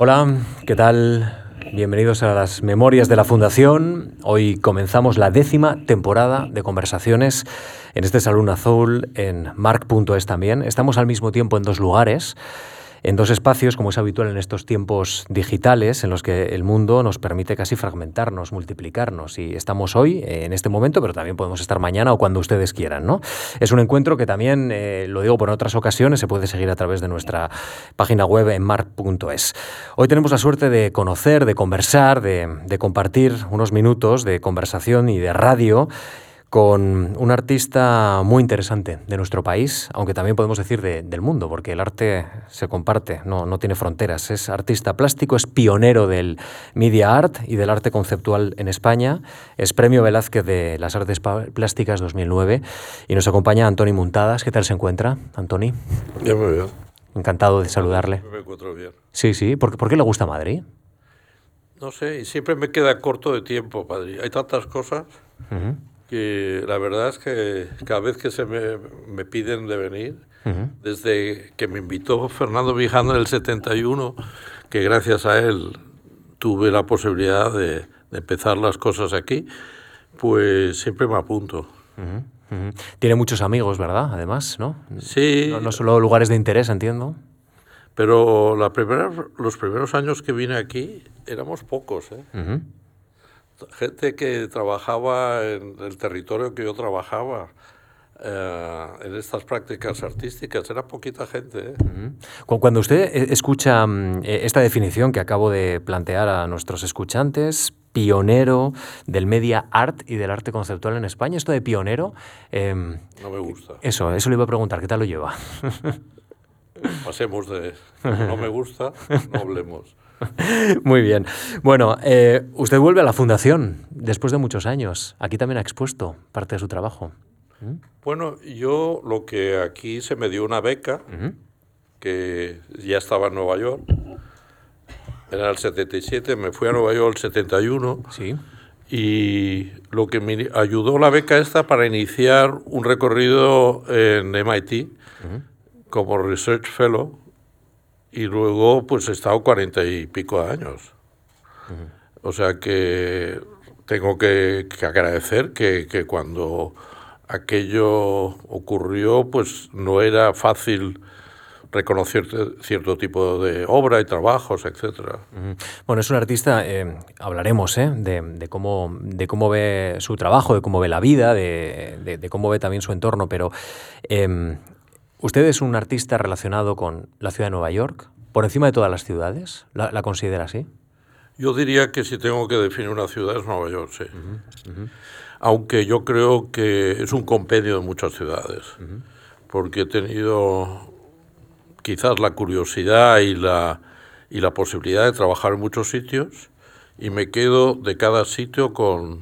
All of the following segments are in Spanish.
Hola, ¿qué tal? Bienvenidos a las Memorias de la Fundación. Hoy comenzamos la décima temporada de conversaciones en este Salón Azul, en mark.es también. Estamos al mismo tiempo en dos lugares en dos espacios, como es habitual en estos tiempos digitales, en los que el mundo nos permite casi fragmentarnos, multiplicarnos. Y estamos hoy, en este momento, pero también podemos estar mañana o cuando ustedes quieran. ¿no? Es un encuentro que también, eh, lo digo por otras ocasiones, se puede seguir a través de nuestra página web en mark.es. Hoy tenemos la suerte de conocer, de conversar, de compartir unos minutos de conversación y de radio con un artista muy interesante de nuestro país, aunque también podemos decir del mundo, porque el arte se comparte, no, no, tiene fronteras. Es artista plástico, es pionero del media art y del arte conceptual en España, es premio Velázquez de las artes plásticas 2009 y nos acompaña Antoni Muntadas. ¿Qué tal se encuentra, Antoni? Bien, muy bien. Encantado de saludarle. Me encuentro bien. Sí, sí. ¿Por, ¿Por qué le gusta Madrid? No sé, y siempre me queda corto de tiempo, padre. Hay tantas cosas. Uh que la verdad es que cada vez que se me, me piden de venir, desde que me invitó Fernando Vijano en el 71, que gracias a él tuve la posibilidad de, de empezar las cosas aquí, pues siempre me apunto. Tiene muchos amigos, ¿verdad? Además, ¿no? Sí. No, no solo lugares de interés, entiendo. Pero la primera, los primeros años que vine aquí éramos pocos, ¿eh? Gente que trabajaba en el territorio que yo trabajaba. Eh, en estas prácticas artísticas era poquita gente. ¿eh? Cuando usted eh, escucha mm, esta definición que acabo de plantear a nuestros escuchantes, pionero del media art y del arte conceptual en España, esto de pionero... Em, no me gusta. Eso, eso le iba a preguntar, ¿qué tal lo lleva? Pasemos de no me gusta, no hablemos. Muy bien. Bueno, eh, usted vuelve a la fundación después de muchos años. Aquí también ha expuesto parte de su trabajo. ¿Mm? Bueno, yo lo que aquí se me dio una beca, que ya estaba en Nueva York. Era el 77, me fui a Nueva York el 71. Sí. Y lo que me ayudó la beca esta para iniciar un recorrido en MIT como Research Fellow y luego pues he estado cuarenta y pico años. O sea que tengo que, agradecer que, que, cuando aquello ocurrió pues no era fácil reconocer cierto tipo de obra y trabajos, etcétera. Bueno, es un artista, eh, hablaremos ¿eh? de, de, cómo, de cómo ve su trabajo, de cómo ve la vida, de, de cómo ve también su entorno, pero eh, ¿Usted es un artista relacionado con la ciudad de Nueva York, por encima de todas las ciudades? ¿La, considera así? Yo diría que si tengo que definir una ciudad es Nueva York, sí. Aunque yo creo que es un compendio de muchas ciudades, porque he tenido quizás la curiosidad y la, y la posibilidad de trabajar en muchos sitios y me quedo de cada sitio con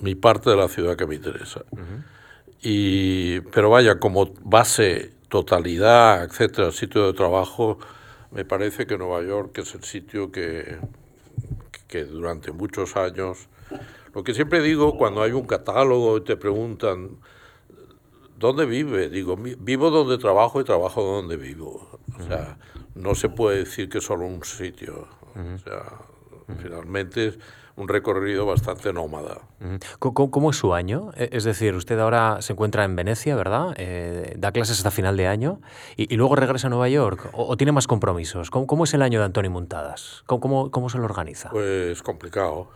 mi parte de la ciudad que me interesa. Y, pero vaya, como base, totalidad, etcétera, sitio de trabajo, me parece que Nueva York es el sitio que, que durante muchos años, lo que siempre digo cuando hay un catálogo y te preguntan, ¿dónde vive? Digo, vivo donde trabajo y trabajo donde vivo. O sea, no se puede decir que solo un sitio. O sea, finalmente un recorrido bastante nómada. ¿Cómo, es su año? E, es decir, usted ahora se encuentra en Venecia, ¿verdad? Eh, da clases hasta final de año y, luego regresa a Nueva York o, tiene más compromisos. ¿Cómo, es el año de Antonio Montadas? ¿Cómo, cómo, se lo organiza? Pues complicado.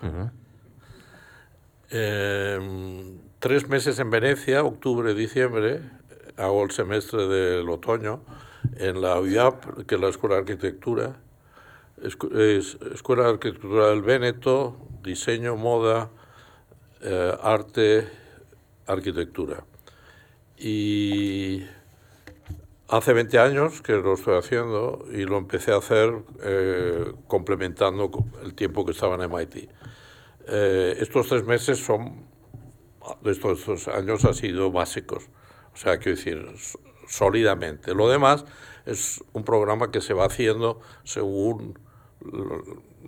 Em, tres meses en Venecia, octubre, diciembre, hago el semestre del otoño en la UIAP, que es la Escuela de Arquitectura, Escuela de Arquitectura del Véneto, diseño, moda, eh, arte, arquitectura. Y hace 20 años que lo estoy haciendo y lo empecé a hacer eh, complementando el tiempo que estaba en MIT. Eh, estos tres meses son, estos, estos años, han sido básicos. O sea, quiero decir, sólidamente. Lo demás es un programa que se va haciendo según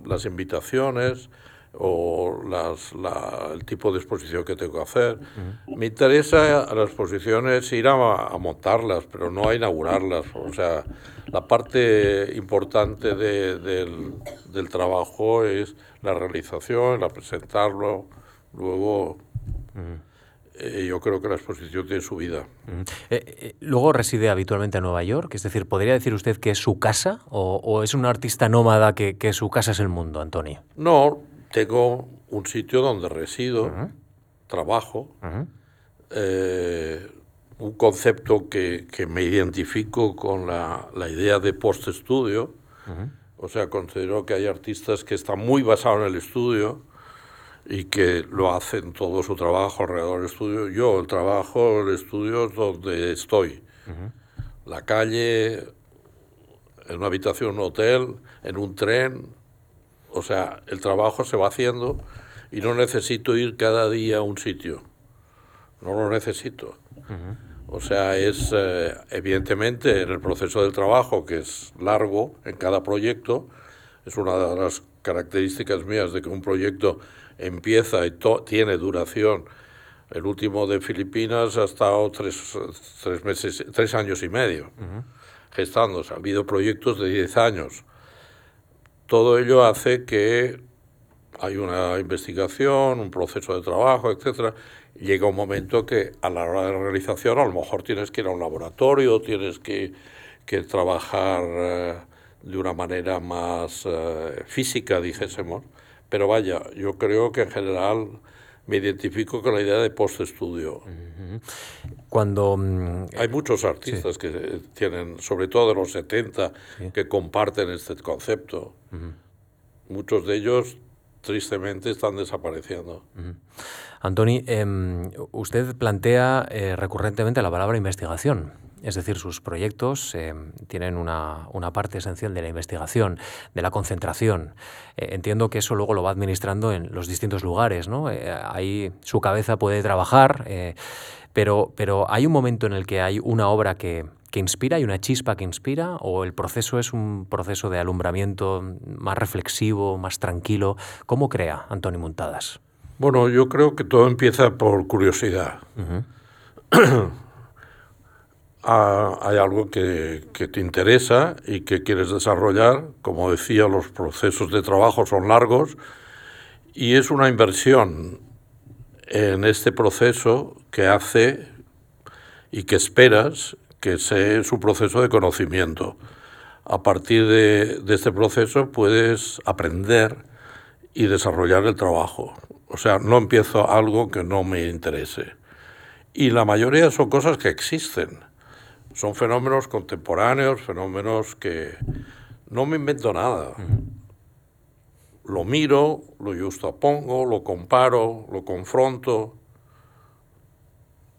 las invitaciones o las, la, el tipo de exposición que tengo que hacer. Me interesa a las exposiciones ir a, a, montarlas, pero no a inaugurarlas. O sea, la parte importante de, del, del, trabajo es la realización, la presentarlo, luego... Eh, yo creo que la exposición tiene su vida. Eh, eh, luego reside habitualmente en Nueva York, es decir, ¿podría decir usted que es su casa o, o es un artista nómada que, que, su casa es el mundo, Antonio? No, tengo un sitio donde resido, uh -huh. trabajo, uh -huh. eh, un concepto que, que, me identifico con la, la idea de post-estudio, uh -huh. o sea, considero que hay artistas que están muy basados en el estudio y que lo hacen todo su trabajo alrededor del estudio. Yo el trabajo, el estudio es donde estoy. Uh -huh. La calle, en una habitación, un hotel, en un tren. O sea, el trabajo se va haciendo y no necesito ir cada día a un sitio. No lo necesito. Uh -huh. O sea, es eh, evidentemente en el proceso del trabajo, que es largo en cada proyecto, es una de las características mías de que un proyecto empieza y tiene duración. El último de Filipinas ha estado tres, tres meses, tres años y medio uh -huh. gestándose. Ha habido proyectos de diez años. Todo ello hace que hay una investigación, un proceso de trabajo, etcétera. Llega un momento que a la hora de la realización a lo mejor tienes que ir a un laboratorio, tienes que, que trabajar eh, de una manera más eh, física, dijésemos. Pero vaya, yo creo que en general me identifico con la idea de post-estudio. Cuando... Um, Hay muchos artistas sí. que tienen, sobre todo de los 70, sí. que comparten este concepto. Uh -huh. Muchos de ellos, tristemente, están desapareciendo. Uh -huh. Antoni, eh, usted plantea eh, recurrentemente la palabra investigación. Es decir, sus proyectos eh, tienen una, una, parte esencial de la investigación, de la concentración. Eh, entiendo que eso luego lo va administrando en los distintos lugares, ¿no? Eh, ahí su cabeza puede trabajar, pero, pero hay un momento en el que hay una obra que, que inspira, hay una chispa que inspira, o el proceso es un proceso de alumbramiento más reflexivo, más tranquilo. ¿Cómo crea Antonio Montadas? Bueno, yo creo que todo empieza por curiosidad. Uh -huh. Hay algo que, te interesa y que quieres desarrollar. Como decía, los procesos de trabajo son largos y es una inversión en este proceso que hace y que esperas que sea su proceso de conocimiento. A partir de este proceso puedes aprender y desarrollar el trabajo. O sea, no empiezo algo que no me interese. Y la mayoría son cosas que existen son fenómenos contemporáneos, fenómenos que no me invento nada. Uh -huh. Lo miro, lo justapongo, lo comparo, lo confronto,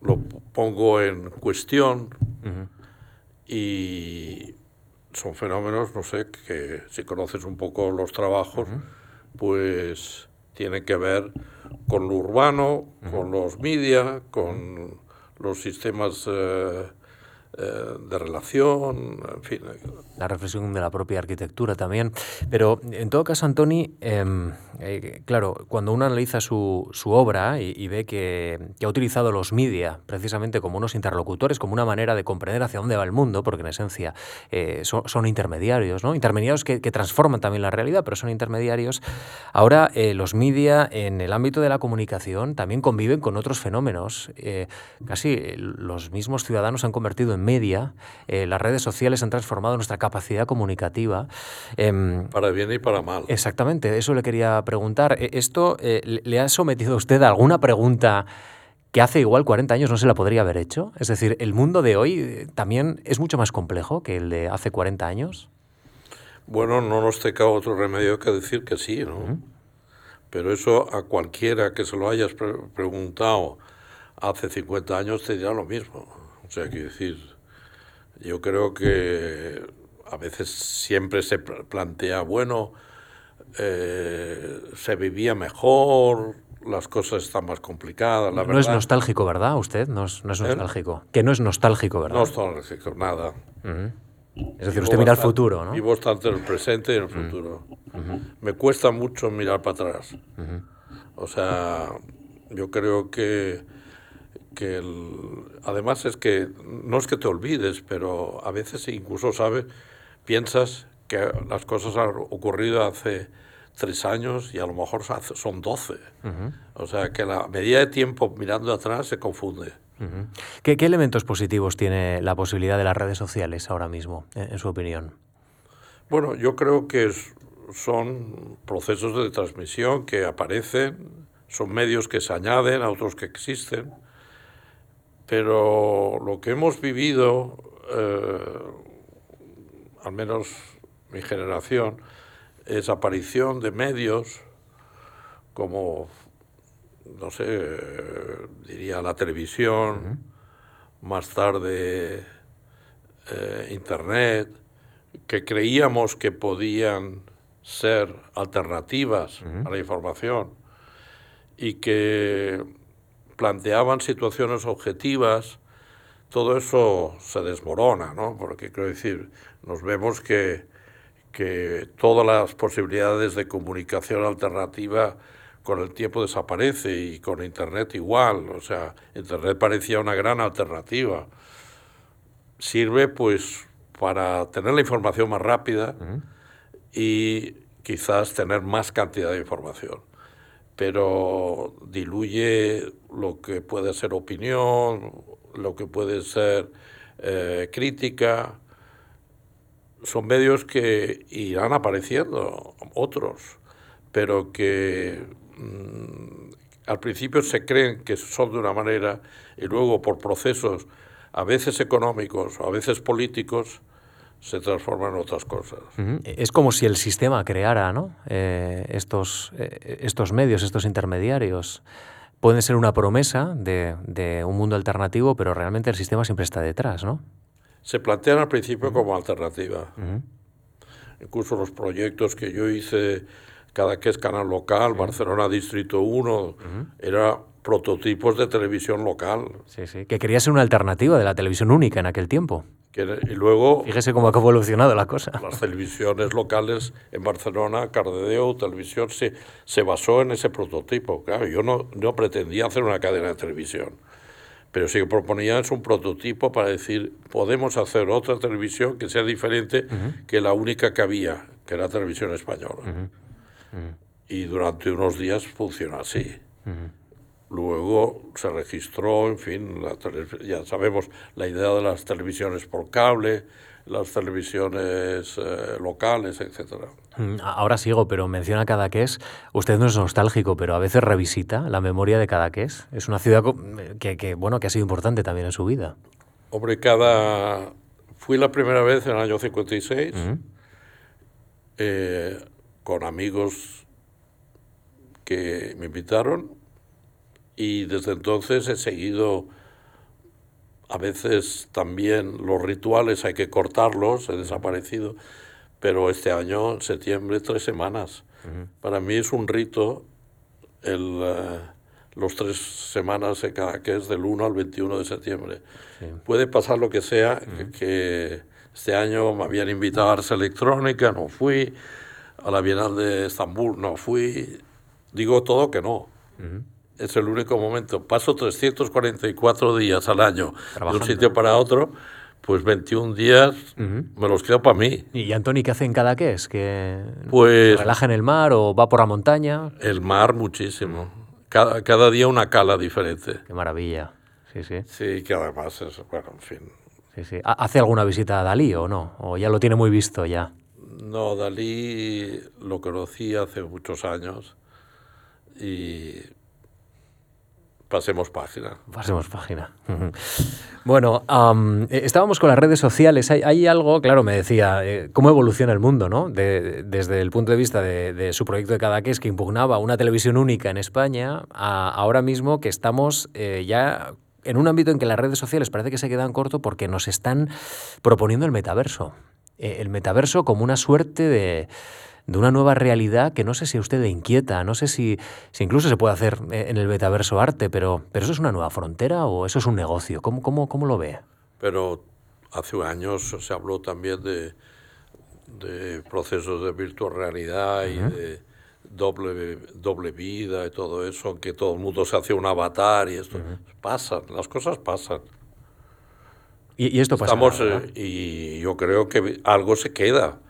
lo pongo en cuestión uh -huh. y son fenómenos, no sé, que si conoces un poco los trabajos, uh -huh. pues tienen que ver con lo urbano, con los media, con los sistemas... Eh, eh, de relación, en fin. La reflexión de la propia arquitectura también. Pero en todo caso, Antoni, eh, eh, claro, cuando uno analiza su, su obra y, y ve que, que, ha utilizado los media precisamente como unos interlocutores, como una manera de comprender hacia dónde va el mundo, porque en esencia eh, son, son, intermediarios, ¿no? Intermediarios que, que, transforman también la realidad, pero son intermediarios. Ahora, eh, los media en el ámbito de la comunicación también conviven con otros fenómenos. Eh, casi los mismos ciudadanos han convertido en media, eh, las redes sociales han transformado nuestra capacidad comunicativa. Eh, para bien y para mal. Exactamente, eso le quería preguntar. E, ¿Esto eh, le ha sometido a usted a alguna pregunta que hace igual 40 años no se la podría haber hecho? Es decir, ¿el mundo de hoy eh, también es mucho más complejo que el de hace 40 años? Bueno, no nos te cabe otro remedio que decir que sí, ¿no? Uh -huh. Pero eso a cualquiera que se lo hayas pre preguntado hace 50 años te dirá lo mismo. O sea, quiero decir, yo creo que a veces siempre se plantea, bueno, eh, se vivía mejor, las cosas están más complicadas. La no verdad. es nostálgico, ¿verdad? Usted no es, no es nostálgico. ¿Eh? Que no es nostálgico, ¿verdad? No es nostálgico, nada. Uh -huh. Es decir, usted mira al futuro, ¿no? Vivo en el presente y en el futuro. Uh Me cuesta mucho mirar para atrás. O sea, yo creo que, que además es que no es que te olvides, pero a veces incluso sabes, piensas que las cosas han ocurrido hace tres años y a lo mejor son doce. O sea, que la medida de tiempo mirando atrás se confunde. ¿Qué, elementos positivos tiene la posibilidad de las redes sociales ahora mismo, en, su opinión? Bueno, yo creo que son procesos de transmisión que aparecen, son medios que se añaden a otros que existen, pero lo que hemos vivido, eh, al menos mi generación, es aparición de medios como no sé, diría la televisión, más tarde eh, Internet, que creíamos que podían ser alternativas a la información y que planteaban situaciones objetivas, todo eso se desmorona, ¿no? Porque quiero decir, nos vemos que, que todas las posibilidades de comunicación alternativa con el tiempo desaparece y con Internet igual. O sea, Internet parecía una gran alternativa. Sirve pues para tener la información más rápida y quizás tener más cantidad de información. Pero diluye lo que puede ser opinión, lo que puede ser eh, crítica. Son medios que irán apareciendo, otros, pero que Mm, al principio se creen que son de una manera y luego por procesos a veces económicos o a veces políticos se transforman en otras cosas. Es como si el sistema creara ¿no? Eh, estos, eh, estos medios, estos intermediarios. Pueden ser una promesa de, un mundo alternativo, pero realmente el sistema siempre está detrás, ¿no? Se plantean al principio como alternativa. Incluso los proyectos que yo hice cada que es canal local, Barcelona Distrito 1, era prototipos de televisión local. Sí, sí, que quería ser una alternativa de la televisión única en aquel tiempo. Y luego... Fíjese cómo ha evolucionado la cosa. Las televisiones locales en Barcelona, Cardedeo, Televisión, se, se basó en ese prototipo. Claro, yo no, no pretendía hacer una cadena de televisión, pero sí que proponía es un prototipo para decir, podemos hacer otra televisión que sea diferente que la única que había, que era televisión española. Y durante unos días funcionó así. Luego se registró, en fin, ya sabemos la idea de las televisiones por cable, las televisiones eh, locales, etcétera. Ahora sigo, pero menciona Cadaqués. Usted no es nostálgico, pero a veces revisita la memoria de Cadaqués. Es una ciudad que, que, bueno, que ha sido importante también en su vida. Hombre, cada... Fui la primera vez en el año 56 con amigos que me invitaron y desde entonces he seguido a veces también los rituales hay que cortarlos, he desaparecido, pero este año, en septiembre, tres semanas. Para mí es un rito el, eh, los tres semanas que es del 1 al 21 de septiembre. Puede pasar lo que sea, que, este año me habían invitado a Ars Electrónica, no fui, a la Bienal de Estambul, no fui, digo todo que no. Es el único momento. Paso 344 días al año de un sitio para otro, pues 21 días me los quedo para mí. ¿Y Antoni qué hace en cada qué es? ¿Que pues, se relaja en el mar o va por la montaña? El mar muchísimo. Cada, cada día una cala diferente. Qué maravilla. Sí, sí. Sí, que además es, bueno, en fin. Sí, sí. ¿Hace alguna visita a Dalí o no? ¿O ya lo tiene muy visto ya? No, Dalí lo conocí hace muchos años y pasemos página. Pasemos página. bueno, eh, estábamos con las redes sociales. Hay, algo, claro, me decía, eh, cómo evoluciona el mundo, ¿no? desde el punto de vista de, su proyecto de Cadaqués, que impugnaba una televisión única en España, a ahora mismo que estamos eh, ya en un ámbito en que las redes sociales parece que se quedan corto porque nos están proponiendo el metaverso. El metaverso como una suerte de, una nueva realidad que no sé si a usted le inquieta, no sé si, si, incluso se puede hacer eh, en el metaverso arte, pero, pero ¿eso es una nueva frontera o eso es un negocio? ¿Cómo, cómo, cómo lo ve? Pero hace años se habló también de, de procesos de virtual realidad y de doble, doble vida y todo eso, que todo el mundo se hace un avatar y esto. Pasan, las cosas pasan. Y, esto pasa. Estamos, eh, y yo creo que algo se queda,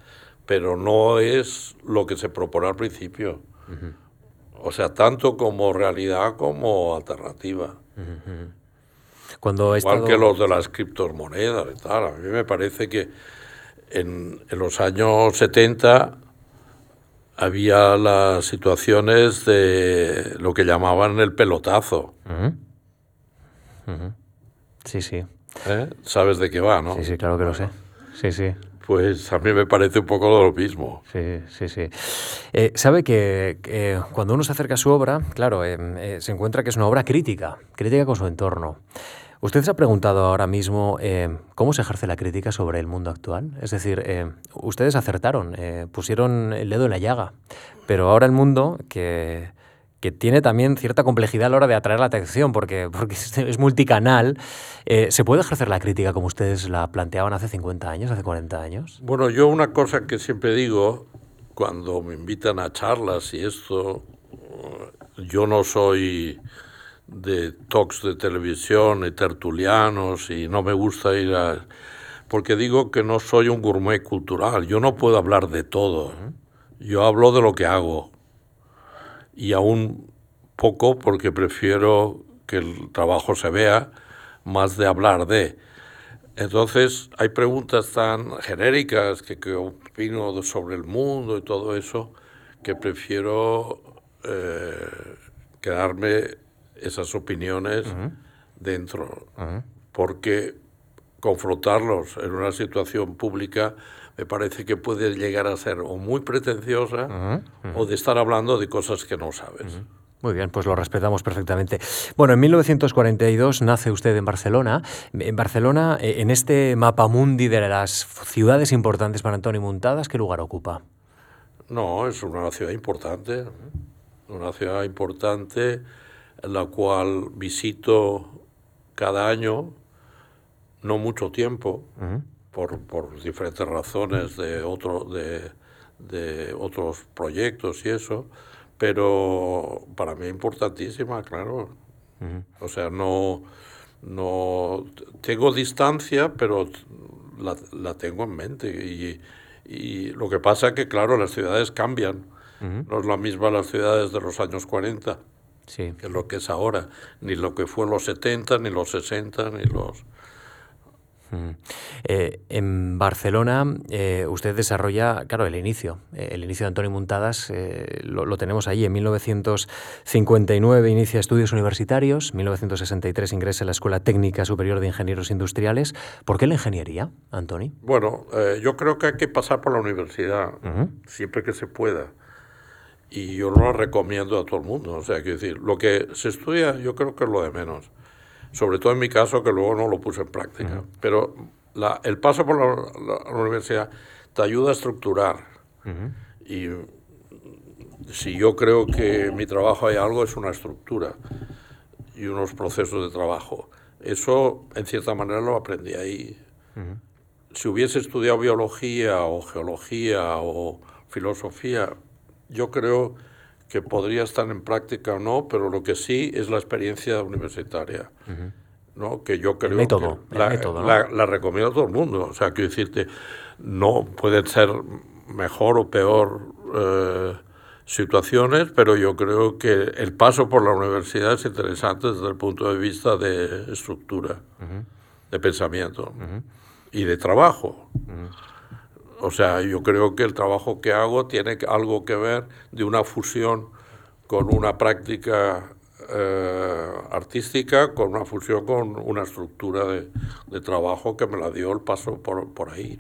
pero no es lo que se propone al principio. O sea, tanto como realidad como alternativa. Cuando Igual que los de las criptomonedas y tal. A mí me parece que en, en los años 70 había las situaciones de lo que llamaban el pelotazo. Sí, sí. ¿Eh? ¿Sabes de qué va, no? Sí, sí, claro que lo sé. Sí, sí. Pues a mí me parece un poco lo mismo. Sí, sí, sí. Eh, sabe que cuando uno se acerca a su obra, claro, eh, se encuentra que es una obra crítica, crítica con su entorno. ¿Usted se ha preguntado ahora mismo eh, cómo se ejerce la crítica sobre el mundo actual? Es decir, eh, ustedes acertaron, eh, pusieron el dedo en la llaga, pero ahora el mundo que, que, tiene también cierta complejidad a la hora de atraer la atención, porque, porque es multicanal, ¿se puede ejercer la crítica como ustedes la planteaban hace 50 años, hace 40 años? Bueno, yo una cosa que siempre digo cuando me invitan a charlas y esto, yo no soy de talks de televisión y tertulianos y no me gusta ir a... porque digo que no soy un gourmet cultural, yo no puedo hablar de todo, yo hablo de lo que hago y aún poco porque prefiero que el trabajo se vea más de hablar de. Entonces hay preguntas tan genéricas que, que opino sobre el mundo y todo eso que prefiero eh, quedarme esas opiniones dentro, porque confrontarlos en una situación pública me parece que puede llegar a ser o muy pretenciosa o de estar hablando de cosas que no sabes. Muy bien, pues lo respetamos perfectamente. Bueno, en 1942 nace usted en Barcelona. En Barcelona, eh, en este mapa mundi de las ciudades importantes para Antonio Muntadas, ¿qué lugar ocupa? No, es una ciudad importante. Una ciudad importante la cual visito cada año, no mucho tiempo, por, por, diferentes razones de, otro, de, de, otros proyectos y eso, pero para mí importantísima, claro. O sea, no, no tengo distancia, pero la, la tengo en mente. Y, y, lo que pasa es que, claro, las ciudades cambian. No es la misma las ciudades de los años 40 que es lo que es ahora, ni lo que fue los 70, ni los 60, ni los... Eh, en Barcelona eh, usted desarrolla, claro, el inicio, eh, el inicio de Antonio Muntadas lo, lo, tenemos ahí, en 1959 inicia estudios universitarios, 1963 ingresa en la Escuela Técnica Superior de Ingenieros Industriales. ¿Por qué la ingeniería, Antoni? Bueno, yo creo que hay que pasar por la universidad, siempre que se pueda y yo lo recomiendo a todo el mundo. O sea, que decir, lo que se estudia yo creo que es lo de menos. Sobre todo en mi caso, que luego no lo puse en práctica. Pero la, el paso por la, universidad te ayuda a estructurar. Y si yo creo que mi trabajo hay algo, es una estructura y unos procesos de trabajo. Eso, en cierta manera, lo aprendí ahí. Si hubiese estudiado biología o geología o filosofía, yo creo que podría estar en práctica o no, pero lo que sí es la experiencia universitaria. ¿no? que yo creo método, que la, la, recomiendo a todo el mundo. O sea, quiero decirte, no pueden ser mejor o peor eh, situaciones, pero yo creo que el paso por la universidad es interesante desde el punto de vista de estructura, de pensamiento y de trabajo. O sea, yo creo que el trabajo que hago tiene algo que ver de una fusión con una práctica eh, artística, con una fusión con una estructura de, trabajo que me la dio el paso por, por ahí.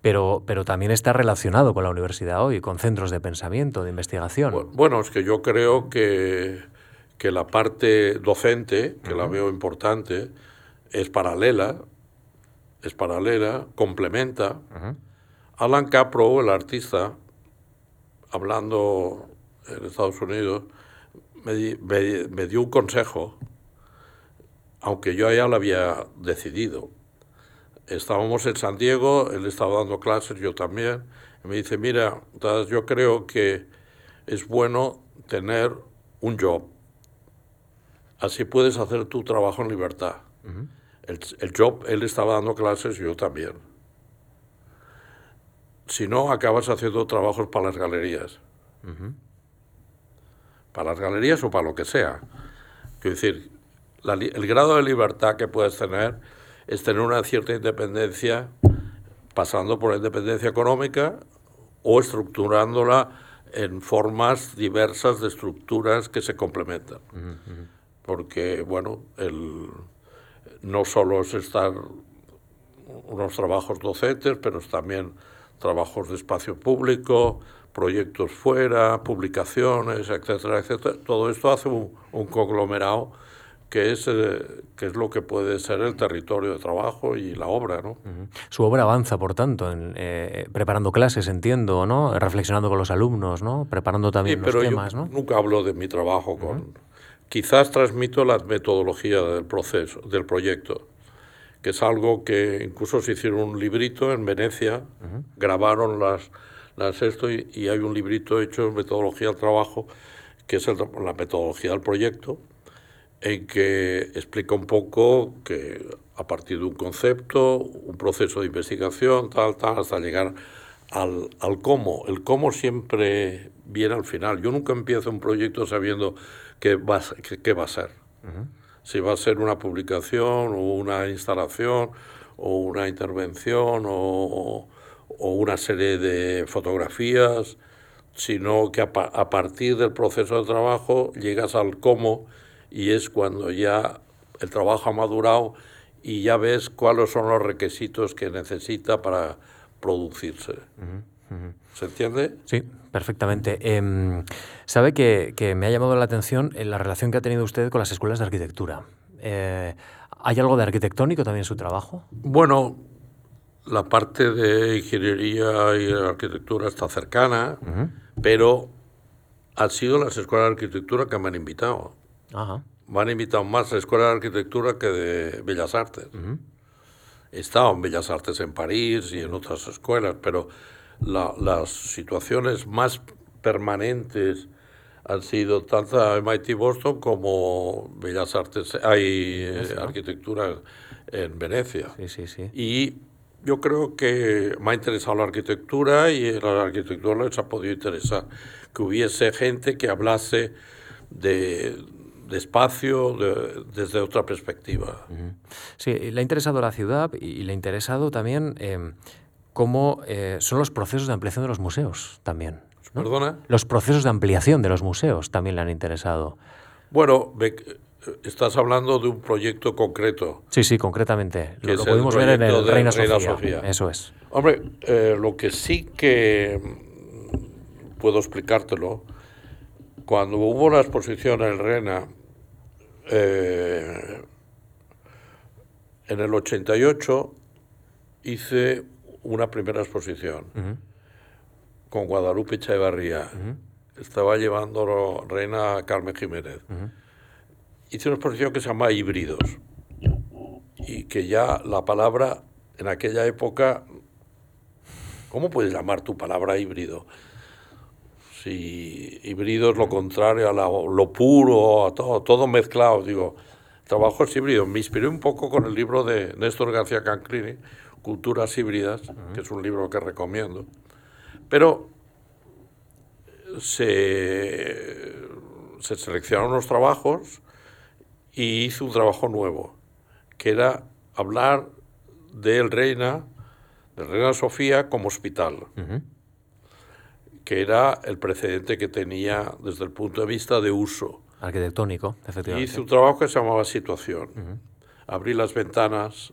pero, pero también está relacionado con la universidad hoy, con centros de pensamiento, de investigación. Bueno, es que yo creo que, que la parte docente, que la veo importante, es paralela, es paralela, complementa. Alan Capro, el artista, hablando en Estados Unidos, me, dio un consejo, aunque yo ya lo había decidido. estábamos en San Diego, él estaba dando clases, yo también, y me dice, mira, yo creo que es bueno tener un job. Así puedes hacer tu trabajo en libertad. el, el, job, él estaba dando clases, yo también. Si no, acabas haciendo trabajos para las galerías. Para las galerías o para lo que sea. Quiero decir, el grado de libertad que puedes tener es tener una cierta independencia, pasando por la independencia económica o estructurándola en formas diversas de estructuras que se complementan. Porque, bueno, el, no solo es estar unos trabajos docentes, pero es también trabajos de espacio público, proyectos fuera, publicaciones, etcétera, etcétera. Todo esto hace un, conglomerado que es, eh, que es lo que puede ser el territorio de trabajo y la obra. ¿no? Su obra avanza, por tanto, en, eh, preparando clases, entiendo, ¿no? reflexionando con los alumnos, ¿no? preparando también sí, pero los temas. Yo Nunca hablo de mi trabajo con... Quizás transmito la metodología del proceso, del proyecto, que es algo que incluso se hicieron un librito en Venecia, grabaron las las esto y, hay un librito hecho en metodología del trabajo, que es la metodología del proyecto, en que explica un poco que a partir de un concepto, un proceso de investigación, tal, tal, hasta llegar al, al cómo. El cómo siempre viene al final. Yo nunca empiezo un proyecto sabiendo qué va, qué, va a ser. Si va a ser una publicación o una instalación o una intervención o, o una serie de fotografías, sino que a, partir del proceso de trabajo llegas al cómo y es cuando ya el trabajo ha madurado y ya ves cuáles son los requisitos que necesita para producirse. ¿Se entiende? Sí, perfectamente. Em, sabe que, me ha llamado la atención en la relación que ha tenido usted con las escuelas de arquitectura. Eh, ¿Hay algo de arquitectónico también en su trabajo? Bueno, la parte de ingeniería y arquitectura está cercana, pero han sido las escuelas de arquitectura que me han invitado. Me han invitado más a escuelas de arquitectura que de Bellas Artes. He estado en Bellas Artes en París y en otras escuelas, pero las situaciones más permanentes han sido tanto MIT Boston como Bellas Artes, hay eh, arquitectura en Venecia. Sí, sí, sí. Y yo creo que me ha interesado la arquitectura y la arquitectura les ha podido interesar. Que hubiese gente que hablase de, espacio desde otra perspectiva. Sí, le ha interesado la ciudad y le ha interesado también eh, cómo eh, son los procesos de ampliación de los museos también. ¿Perdona? Los procesos de ampliación de los museos también le han interesado. Bueno, Estás hablando de un proyecto concreto. Sí, sí, concretamente. Lo, lo pudimos ver en el Reina, Sofía. Eso es. Hombre, eh, lo que sí que mm, puedo explicártelo, cuando hubo la exposición en Reina, eh, en el 88 hice una primera exposición con Guadalupe Echevarría. Estaba llevando Reina Carmen Jiménez. Hice una exposición que se llama Híbridos. Y que ya la palabra en aquella época, ¿cómo puedes llamar tu palabra híbrido? Si híbrido es lo contrario a lo puro, a todo, todo mezclado, digo, trabajo es híbrido. Me inspiré un poco con el libro de Néstor García Canclini, Culturas híbridas, que es un libro que recomiendo. Pero se, se seleccionaron los trabajos y hizo un trabajo nuevo, que era hablar del Reina, del Reina Sofía como hospital, que era el precedente que tenía desde el punto de vista de uso. Arquitectónico, efectivamente. Hice un trabajo que se llamaba Situación. Abrí las ventanas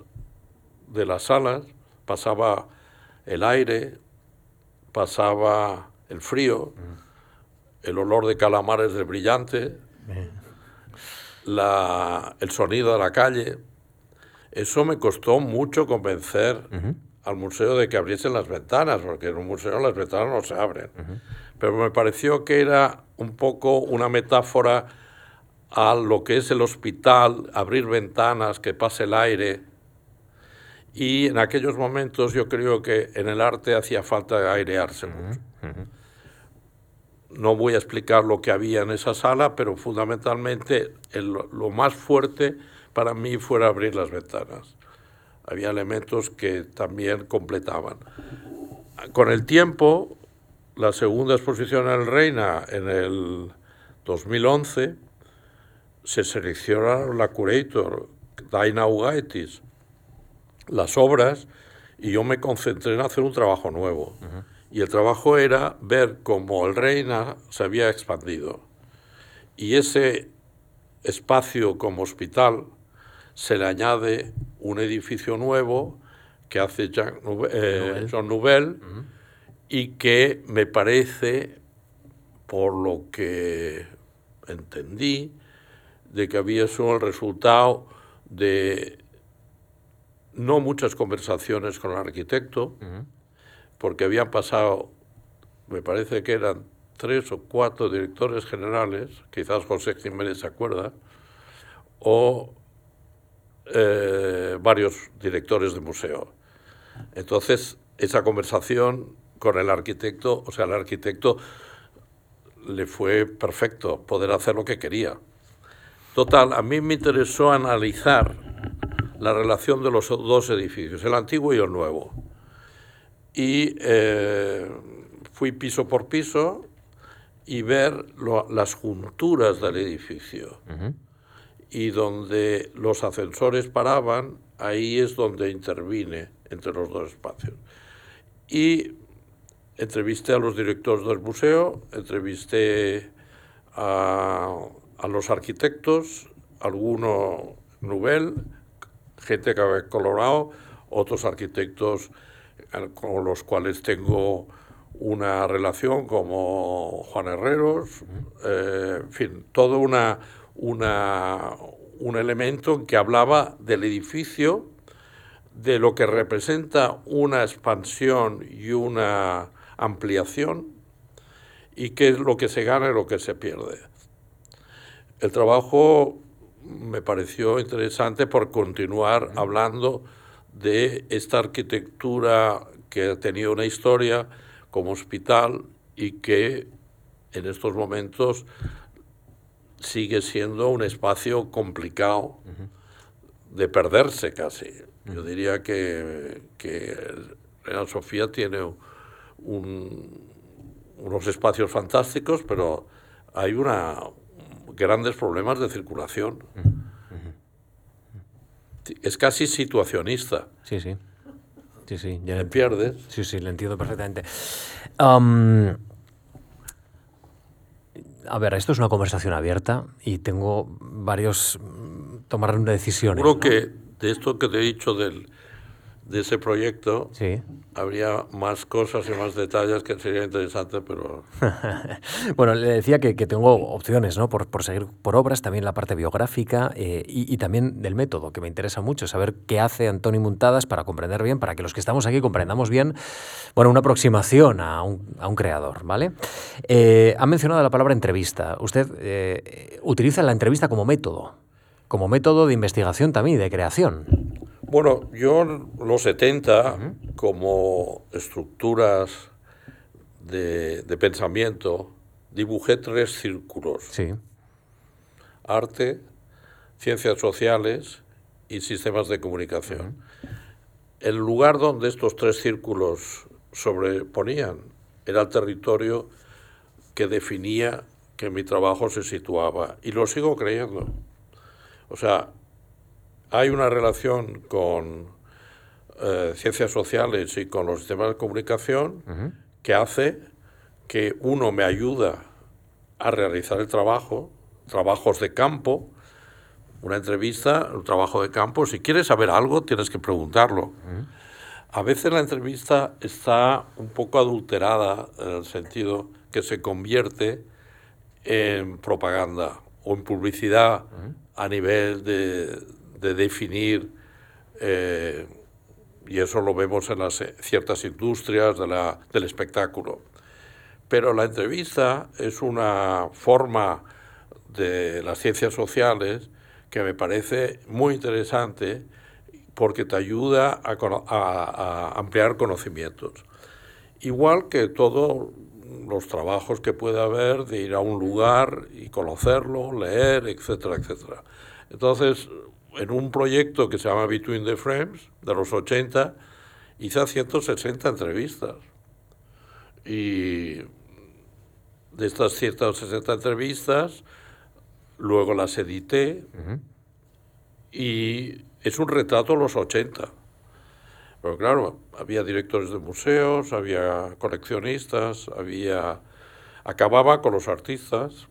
de las salas, pasaba el aire, pasaba el frío, el olor de calamares del brillante, la, el sonido de la calle. Eso me costó mucho convencer al museo de que abriesen las ventanas, porque en un museo las ventanas no se abren. Pero me pareció que era un poco una metáfora a lo que es el hospital, abrir ventanas, que pase el aire. Y en aquellos momentos yo creo que en el arte hacía falta airearse mucho. No voy a explicar lo que había en esa sala, pero fundamentalmente lo más fuerte para mí fue abrir las ventanas. Había elementos que también completaban. Con el tiempo, la segunda exposición en el Reina en el 2011 se seleccionaron la curator Daina Ugaitis, las obras, y yo me concentré en hacer un trabajo nuevo. Y el trabajo era ver cómo el Reina se había expandido. Y ese espacio como hospital se le añade un edificio nuevo que hace Jean, eh, Nouvel, y que me parece, por lo que entendí, de que había sido el resultado de no muchas conversaciones con el arquitecto, porque habían pasado, me parece que eran tres o cuatro directores generales, quizás José Jiménez se acuerda, o eh, varios directores de museo. Entonces, esa conversación con el arquitecto, o sea, el arquitecto le fue perfecto poder hacer lo que quería. Total, a mí me interesó analizar la relación de los dos edificios, el antiguo y el nuevo. Y eh, fui piso por piso y ver las junturas del edificio y donde los ascensores paraban, ahí es donde intervine entre los dos espacios. Y entrevisté a los directores del museo, entrevisté a, a los arquitectos, alguno Nubel, gente que había colorado, otros arquitectos con los cuales tengo una relación como Juan Herreros, eh, en fin, toda una, una, un elemento que hablaba del edificio, de lo que representa una expansión y una ampliación, y qué es lo que se gana y lo que se pierde. El trabajo me pareció interesante por continuar hablando de esta arquitectura que ha tenido una historia como hospital y que en estos momentos sigue siendo un espacio complicado de perderse casi. Yo diría que, que Real Sofía tiene unos espacios fantásticos, pero hay una, grandes problemas de circulación. Es casi situacionista. Sí, sí. Sí, sí. Ya pierdes. Sí, sí, lo entiendo perfectamente a ver, esto es una conversación abierta y tengo varios tomar una decisión. Creo que de esto que te he dicho del, de ese proyecto, sí. habría más cosas y más detalles que sería interesante, pero... bueno, le decía que, tengo opciones ¿no? por, por, seguir por obras, también la parte biográfica eh, y, también del método, que me interesa mucho, saber qué hace Antonio Muntadas para comprender bien, para que los que estamos aquí comprendamos bien, bueno, una aproximación a un, a un creador, ¿vale? Eh, ha mencionado la palabra entrevista. Usted eh, utiliza la entrevista como método, como método de investigación también y de creación. Bueno, yo en los 70, como estructuras de, pensamiento, dibujé tres círculos. Sí. Arte, ciencias sociales y sistemas de comunicación. El lugar donde estos tres círculos sobreponían era el territorio que definía que mi trabajo se situaba. Y lo sigo creyendo. O sea, hay una relación con eh, ciencias sociales y con los sistemas de comunicación que hace que uno me ayuda a realizar el trabajo, trabajos de campo, una entrevista, un trabajo de campo. Si quieres saber algo, tienes que preguntarlo. A veces la entrevista está un poco adulterada en el sentido que se convierte en propaganda o en publicidad a nivel de, de definir, eh, y eso lo vemos en las eh, ciertas industrias de la, del espectáculo. Pero la entrevista es una forma de las ciencias sociales que me parece muy interesante porque te ayuda a, ampliar conocimientos. Igual que todos los trabajos que puede haber de ir a un lugar y conocerlo, leer, etcétera, etcétera. Entonces, en un proyecto que se llama Between the Frames, de los 80, hice 160 entrevistas. Y de estas 160 entrevistas, luego las edité y es un retrato de los 80. Pero claro, había directores de museos, había coleccionistas, había... Acababa con los artistas,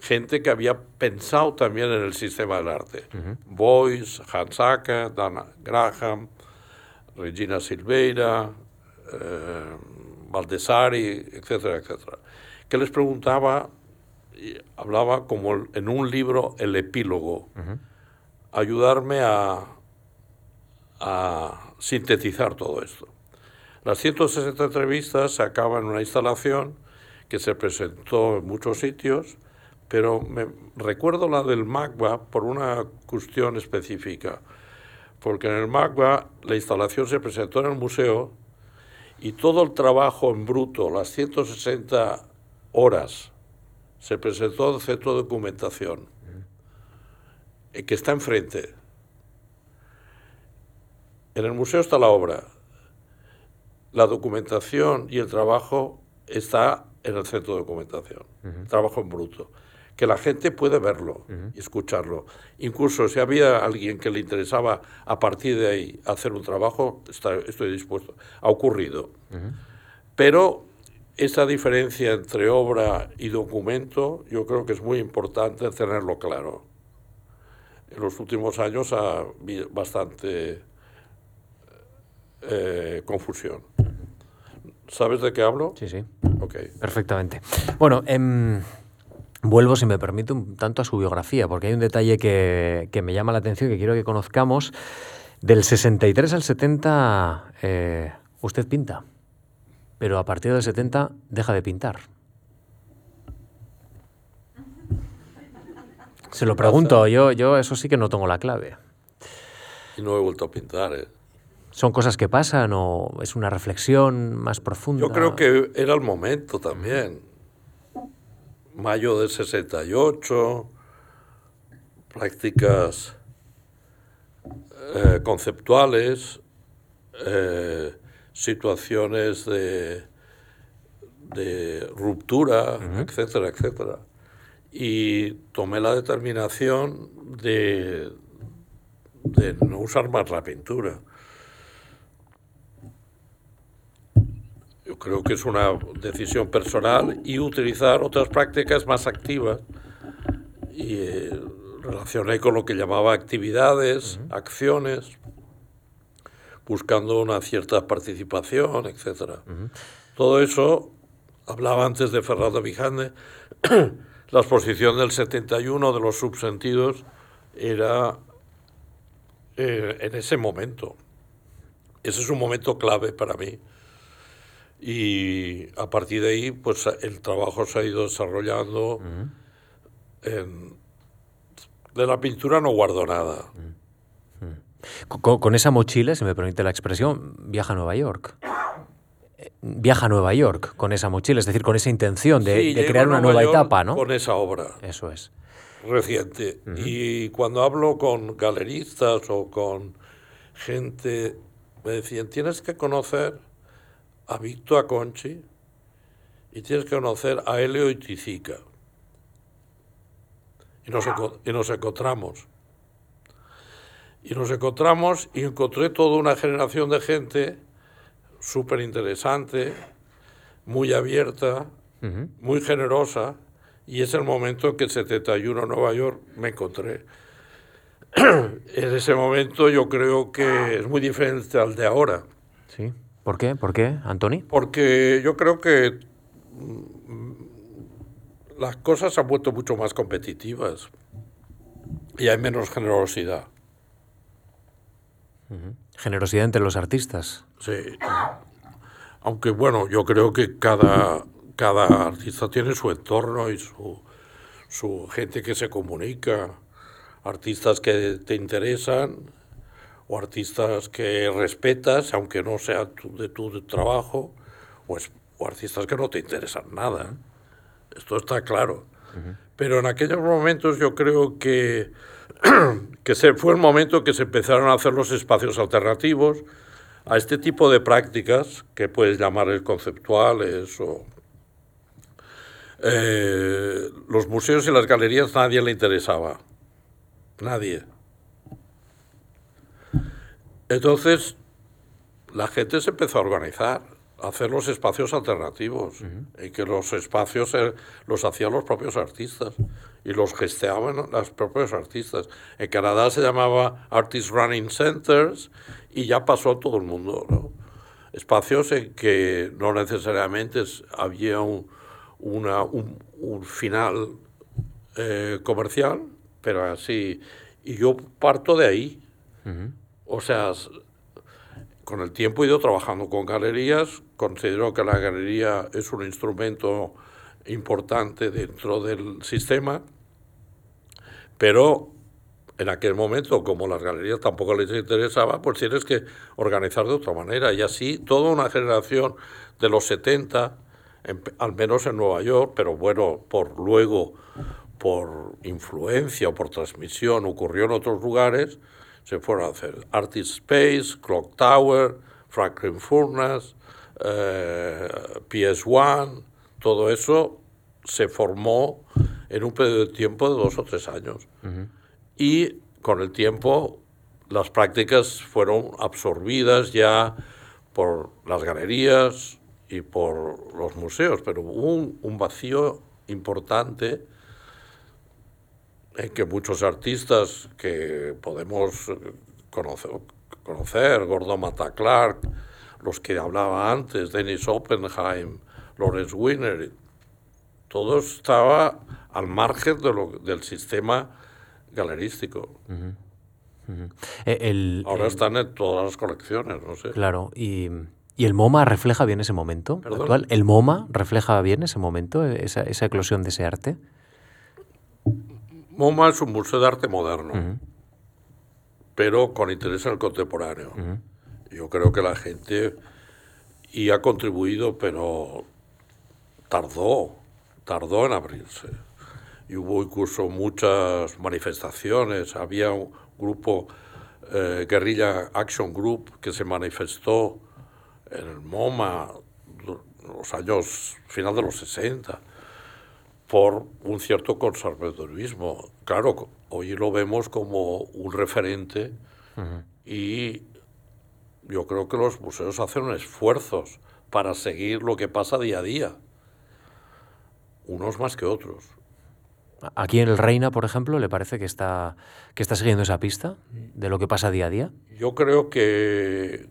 gente que había pensado también en el sistema del arte. Boyce, Hans Acker, Dana Graham, Regina Silveira, eh, Valdesari, etcétera, etcétera. Que les preguntaba, hablaba como en un libro el epílogo, ayudarme a, a sintetizar todo esto. Las 160 entrevistas se acaban en una instalación que se presentó en muchos sitios, pero me recuerdo la del MACBA por una cuestión específica, porque en el MACBA la instalación se presentó en el museo y todo el trabajo en bruto, las 160 horas, se presentó en el centro de documentación, que está enfrente. En el museo está la obra, la documentación y el trabajo está en el centro de documentación, trabajo en bruto que la gente puede verlo y escucharlo. Incluso si había alguien que le interesaba a partir de ahí hacer un trabajo, estoy dispuesto. Ha ocurrido. Pero esa diferencia entre obra y documento yo creo que es muy importante tenerlo claro. En los últimos años ha habido bastante eh, confusión. ¿Sabes de qué hablo? Sí, sí. Ok. Perfectamente. Bueno, em, Vuelvo, si me permite, un tanto a su biografía, porque hay un detalle que, me llama la atención, que quiero que conozcamos. Del 63 al 70 eh, usted pinta, pero a partir del 70 deja de pintar. Se lo pregunto, yo, yo eso sí que no tengo la clave. Y no he vuelto a pintar, ¿eh? ¿Son cosas que pasan o es una reflexión más profunda? Yo creo que era el momento también mayo del 68, prácticas eh, conceptuales, eh, situaciones de, de ruptura, etcétera, etcétera. Y tomé la determinación de, de no usar más la pintura. Creo que es una decisión personal y utilizar otras prácticas más activas. Y eh, relacioné con lo que llamaba actividades, acciones, buscando una cierta participación, etc. Todo eso, hablaba antes de Fernando Vijande, la exposición del 71 de los subsentidos era eh, en ese momento. Ese es un momento clave para mí. Y a partir de ahí, pues el trabajo se ha ido desarrollando. de la pintura no guardo nada. Con, esa mochila, si me permite la expresión, viaja a Nueva York. Eh, viaja a Nueva York con esa mochila, es decir, con esa intención de, crear una nueva etapa, ¿no? Con esa obra. Eso es. Reciente. Y cuando hablo con galeristas o con gente, me decían, tienes que conocer a Víctor Conchi y tienes que conocer a Helio Itizica. Y nos, y nos encontramos. Y nos encontramos y encontré toda una generación de gente súper interesante, muy abierta, muy generosa, y es el momento en que en 71 en Nueva York me encontré. en ese momento yo creo que es muy diferente al de ahora. Sí. ¿Por qué? ¿Por qué, Antoni? Porque yo creo que mm, las cosas se han vuelto mucho más competitivas y hay menos generosidad. Generosidad entre los artistas. Sí. Aunque bueno, yo creo que cada, cada artista tiene su entorno y su, su gente que se comunica, artistas que te interesan, o artistas que respetas, aunque no sea de tu trabajo, o, o, artistas que no te interesan nada. Esto está claro. Pero en aquellos momentos yo creo que, que se, fue el momento que se empezaron a hacer los espacios alternativos a este tipo de prácticas, que puedes llamar conceptuales o... Eh, los museos y las galerías nadie le interesaba. Nadie. Entonces, la gente se empezó a organizar, a hacer los espacios alternativos, y que los espacios eh, los hacían los propios artistas y los gesteaban los propios artistas. En Canadá se llamaba Artist Running Centers y ya pasó a todo el mundo. ¿no? Espacios en que no necesariamente había un, una, un, final eh, comercial, pero así. Y yo parto de ahí. O sea, con el tiempo he ido trabajando con galerías, considero que la galería es un instrumento importante dentro del sistema, pero en aquel momento, como las galerías tampoco les interesaba, pues tienes que organizar de otra manera. Y así toda una generación de los 70, al menos en Nueva York, pero bueno, por luego, por influencia o por transmisión, ocurrió en otros lugares, se fueron a hacer Artist Space, Clock Tower, Franklin Furnace, eh, PS1, todo eso se formó en un periodo de tiempo de dos o tres años. Y con el tiempo las prácticas fueron absorbidas ya por las galerías y por los museos, pero hubo un vacío importante en que muchos artistas que podemos conocer, conocer Gordon Mata Clark, los que hablaba antes, Dennis Oppenheim, Lawrence Wiener, todo estaba al margen de lo, del sistema galerístico. Eh, Ahora están en todas las colecciones, no sé. Claro, y, el MoMA refleja bien ese momento actual. ¿El MoMA refleja bien ese momento, esa, esa eclosión de ese arte? MoMA es un museo de arte moderno, pero con interés en el contemporáneo. Yo creo que la gente y ha contribuido, pero tardó, tardó en abrirse. Y hubo incluso muchas manifestaciones. Había un grupo, eh, Guerrilla Action Group, que se manifestó en el MoMA los años final de los 60 por un cierto conservadurismo. Claro, hoy lo vemos como un referente y yo creo que los museos hacen esfuerzos para seguir lo que pasa día a día, unos más que otros. Aquí en el Reina, por ejemplo, ¿le parece que está, que está siguiendo esa pista de lo que pasa día a día? Yo creo que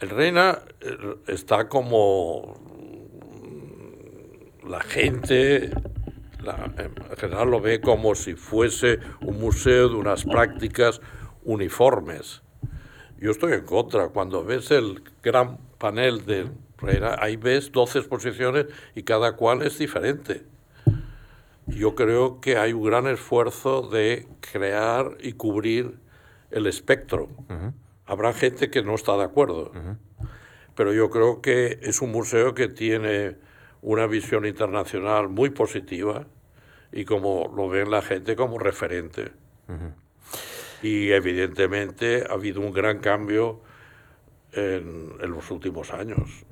el Reina eh, está como la gente en general lo ve como si fuese un museo de unas prácticas uniformes. Yo estoy en contra. Cuando ves el gran panel de ahí ves 12 exposiciones y cada cual es diferente. Yo creo que hay un gran esfuerzo de crear y cubrir el espectro. Habrá gente que no está de acuerdo, pero yo creo que es un museo que tiene una visión internacional muy positiva y como lo ven la gente como referente. Y evidentemente ha habido un gran cambio en, los últimos años.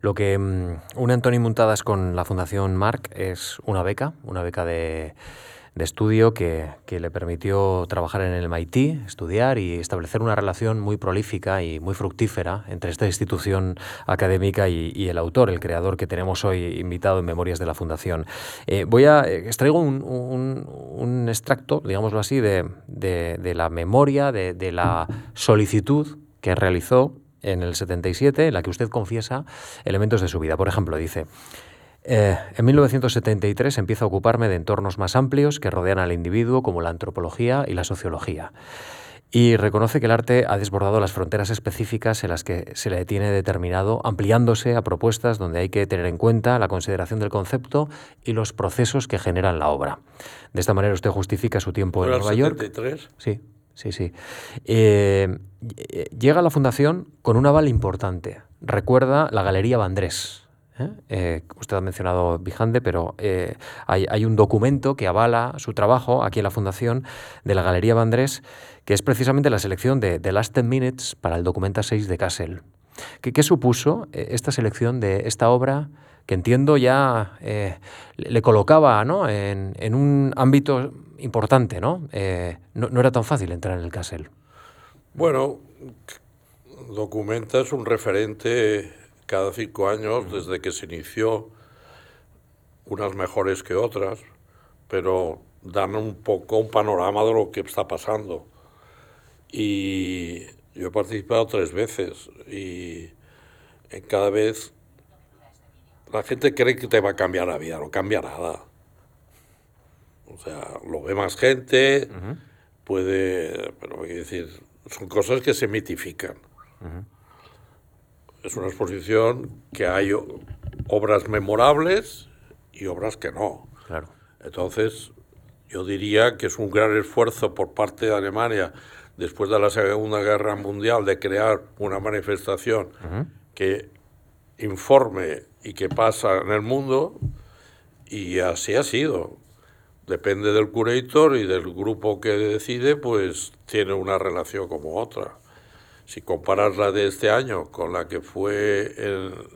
Lo que um, une Antoni Muntadas con la Fundación Marc es una beca, una beca de de estudio que, le permitió trabajar en el MIT, estudiar y establecer una relación muy prolífica y muy fructífera entre esta institución académica y, el autor, el creador que tenemos hoy invitado en Memorias de la Fundación. Eh, voy a eh, extraigo un, un, extracto, digámoslo así, de, de, la memoria, de, de la solicitud que realizó en el 77, en la que usted confiesa elementos de su vida. Por ejemplo, dice, eh, en 1973 empieza a ocuparme de entornos más amplios que rodean al individuo, como la antropología y la sociología. Y reconoce que el arte ha desbordado las fronteras específicas en las que se le tiene determinado, ampliándose a propuestas donde hay que tener en cuenta la consideración del concepto y los procesos que generan la obra. De esta manera usted justifica su tiempo en Nueva York. ¿73? Sí. sí, sí. Eh, llega a la fundación con un aval importante. Recuerda la Galería Vandrés. ¿Eh? Eh, usted ha mencionado Vijande, pero hay, hay, un documento que avala su trabajo aquí en la fundación de la Galería Vandrés, que es precisamente la selección de The Last Ten Minutes para el Documenta 6 de Kassel. ¿Qué, supuso eh, esta selección de esta obra que entiendo ya eh, le colocaba en, un ámbito importante? Eh, ¿no? ¿no? era tan fácil entrar en el Casel. Bueno, Documenta es un referente cada cinco años desde que se inició, unas mejores que otras, pero dan un poco un panorama de lo que está pasando. Y yo he participado tres veces y en cada vez la gente cree que te va a cambiar la vida, no cambia nada. O sea, lo ve más gente, puede, pero voy a decir, son cosas que se mitifican. Es una exposición que hay obras memorables y obras que no. Claro. Entonces, yo diría que es un gran esfuerzo por parte de Alemania después de la Segunda Guerra Mundial, de crear una manifestación que informe y que pasa en el mundo, y así ha sido. Depende del curator y del grupo que decide, pues tiene una relación como otra. Si comparas la de este año con la que fue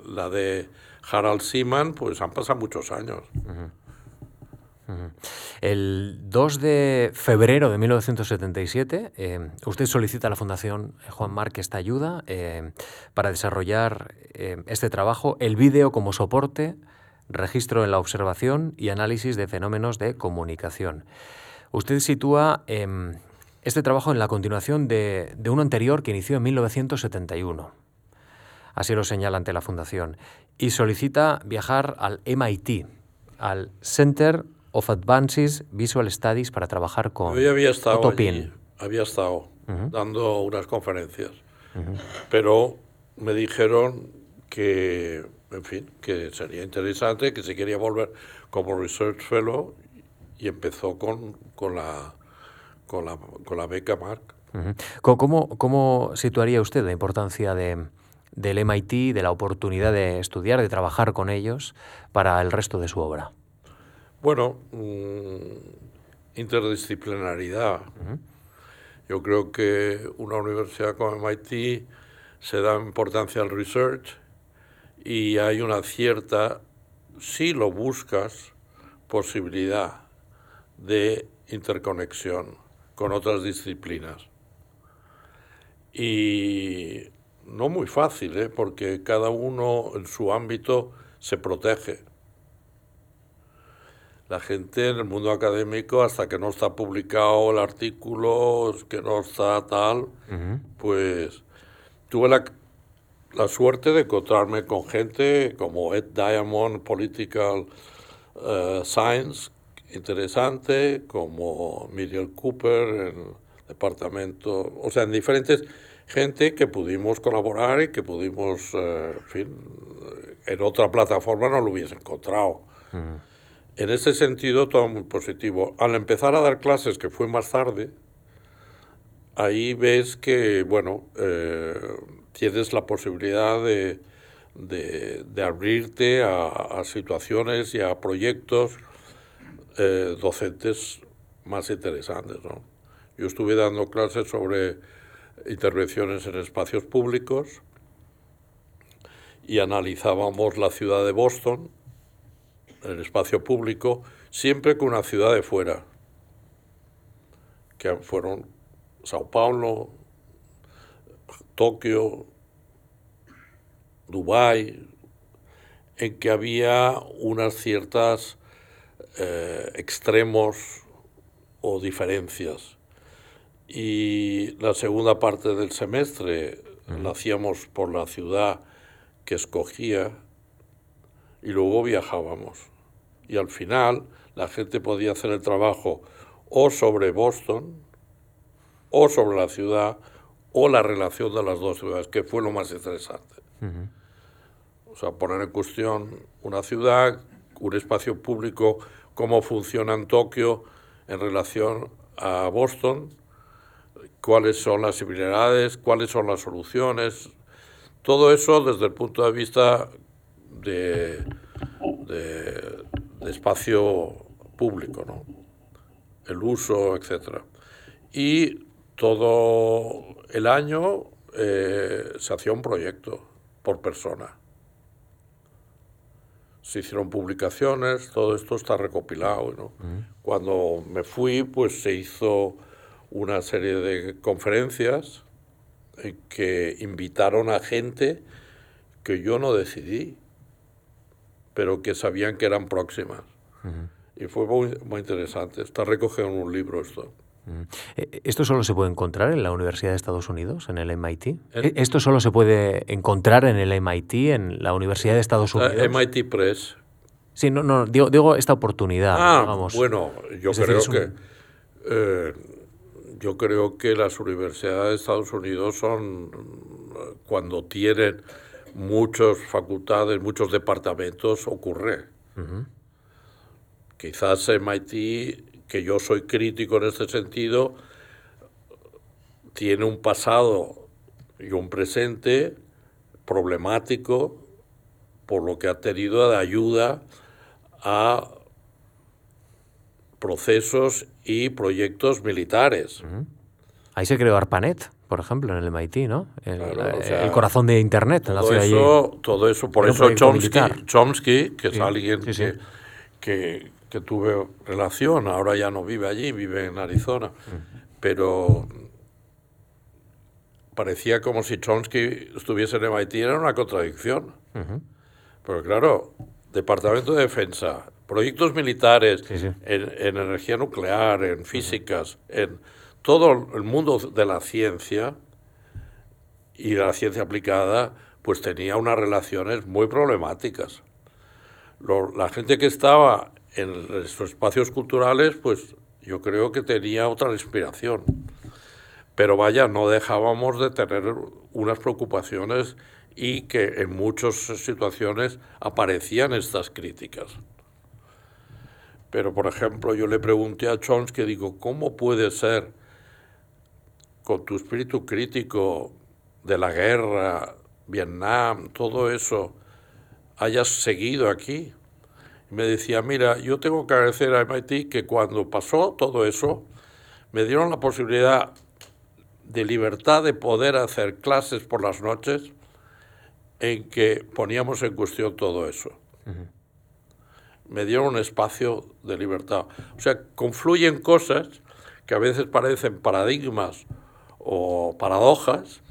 la de Harald Seaman, pues han pasado muchos años. El 2 de febrero de 1977, eh, usted solicita a la Fundación Juan Marc esta ayuda eh, para desarrollar eh, este trabajo, el vídeo como soporte, registro en la observación y análisis de fenómenos de comunicación. Usted sitúa em, este trabajo en la continuación de, de uno anterior que inició en 1971 así lo señala ante la Fundación, y solicita viajar al MIT, al Center of Advances Visual Studies para trabajar con Yo había estado había estado dando unas conferencias, pero me dijeron que, en fin, que sería interesante, que se quería volver como Research Fellow y empezó con, con, la, con, la, con la beca Mark. ¿Cómo, ¿Cómo situaría usted la importancia de, del MIT, de la oportunidad de estudiar, de trabajar con ellos para el resto de su obra? Bueno, mm, interdisciplinaridad. Yo creo que una universidad como MIT se da importancia al research y hay una cierta, si lo buscas, posibilidad de interconexión con otras disciplinas. Y no muy fácil, ¿eh? porque cada uno en su ámbito se protege la gente en el mundo académico, hasta que no está publicado el artículo, que no está tal, pues tuve la, la, suerte de encontrarme con gente como Ed Diamond, Political uh, Science, interesante, como Miriam Cooper en el departamento, o sea, en diferentes gente que pudimos colaborar y que pudimos, uh, en fin, en otra plataforma no lo hubiese encontrado. En ese sentido, todo muy positivo. Al empezar a dar clases, que fue más tarde, ahí ves que, bueno, eh, tienes la posibilidad de, de, abrirte a, situaciones y a proyectos eh, docentes más interesantes. ¿no? Yo estuve dando clases sobre intervenciones en espacios públicos y analizábamos la ciudad de Boston el espacio público, siempre con una ciudad de fuera, que fueron Sao Paulo, Tokio, Dubái, en que había unas ciertas eh, extremos o diferencias. Y la segunda parte del semestre la hacíamos por la ciudad que escogía y luego viajábamos y al final la gente podía hacer el trabajo o sobre Boston, o sobre la ciudad, o la relación de las dos ciudades, que fue lo más interesante. O sea, poner en cuestión una ciudad, un espacio público, cómo funciona en Tokio en relación a Boston, cuáles son las similaridades, cuáles son las soluciones, todo eso desde el punto de vista de, de, espacio público, ¿no? el uso, etc. Y todo el año eh, se hacía un proyecto por persona. Se hicieron publicaciones, todo esto está recopilado. ¿no? Cuando me fui, pues se hizo una serie de conferencias en que invitaron a gente que yo no decidí, pero que sabían que eran próximas. Y fue muy, muy interesante. Está recogido en un libro esto. Eh, ¿Esto solo se puede encontrar en la Universidad de Estados Unidos, en el MIT? ¿E-, ¿Esto solo se puede encontrar en el MIT, en la Universidad de Estados Unidos? MIT Press. Sí, no, no, digo, digo esta oportunidad. Ah, bueno, yo creo que... Eh, yo creo que las universidades de Estados Unidos son, cuando tienen muchas facultades, muchos departamentos, ocurre. Quizás MIT, que yo soy crítico en este sentido, tiene un pasado y un presente problemático por lo que ha tenido de ayuda a procesos y proyectos militares. Ahí se creó ARPANET, por ejemplo, en el MIT, ¿no? El, corazón de Internet en la ciudad eso, Todo eso, por eso Chomsky, Chomsky, que es alguien que, que, tuve relación, ahora ya no vive allí, vive en Arizona, pero parecía como si Chomsky estuviese en MIT, era una contradicción. Pero claro, Departamento de Defensa, proyectos militares, En, energía nuclear, en físicas, en todo el mundo de la ciencia y la ciencia aplicada, pues tenía unas relaciones muy problemáticas. la gente que estaba en estos espacios culturales, pues yo creo que tenía otra inspiración. Pero vaya, no dejábamos de tener unas preocupaciones y que en muchas situaciones aparecían estas críticas. Pero, por ejemplo, yo le pregunté a Chomsky, digo, ¿cómo puede ser, con tu espíritu crítico de la guerra, Vietnam, todo eso, hayas seguido aquí? Y me decía, mira, yo tengo que agradecer a MIT que cuando pasó todo eso, me dieron la posibilidad de libertad de poder hacer clases por las noches en que poníamos en cuestión todo eso me dieron un espacio de libertad. O sea, confluyen cosas que a veces parecen paradigmas o paradojas.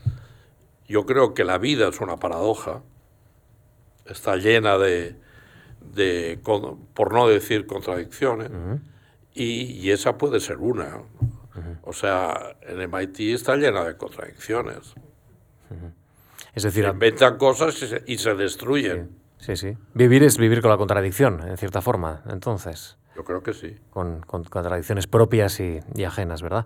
Yo creo que la vida es una paradoja, está llena de, de por no decir contradicciones, y, esa puede ser una. O sea, en MIT está llena de contradicciones. Es decir, inventan cosas y se, destruyen. Sí, sí. Vivir es vivir con la contradicción, en cierta forma, entonces. Yo creo que sí. Con, contradicciones propias y, ajenas, ¿verdad?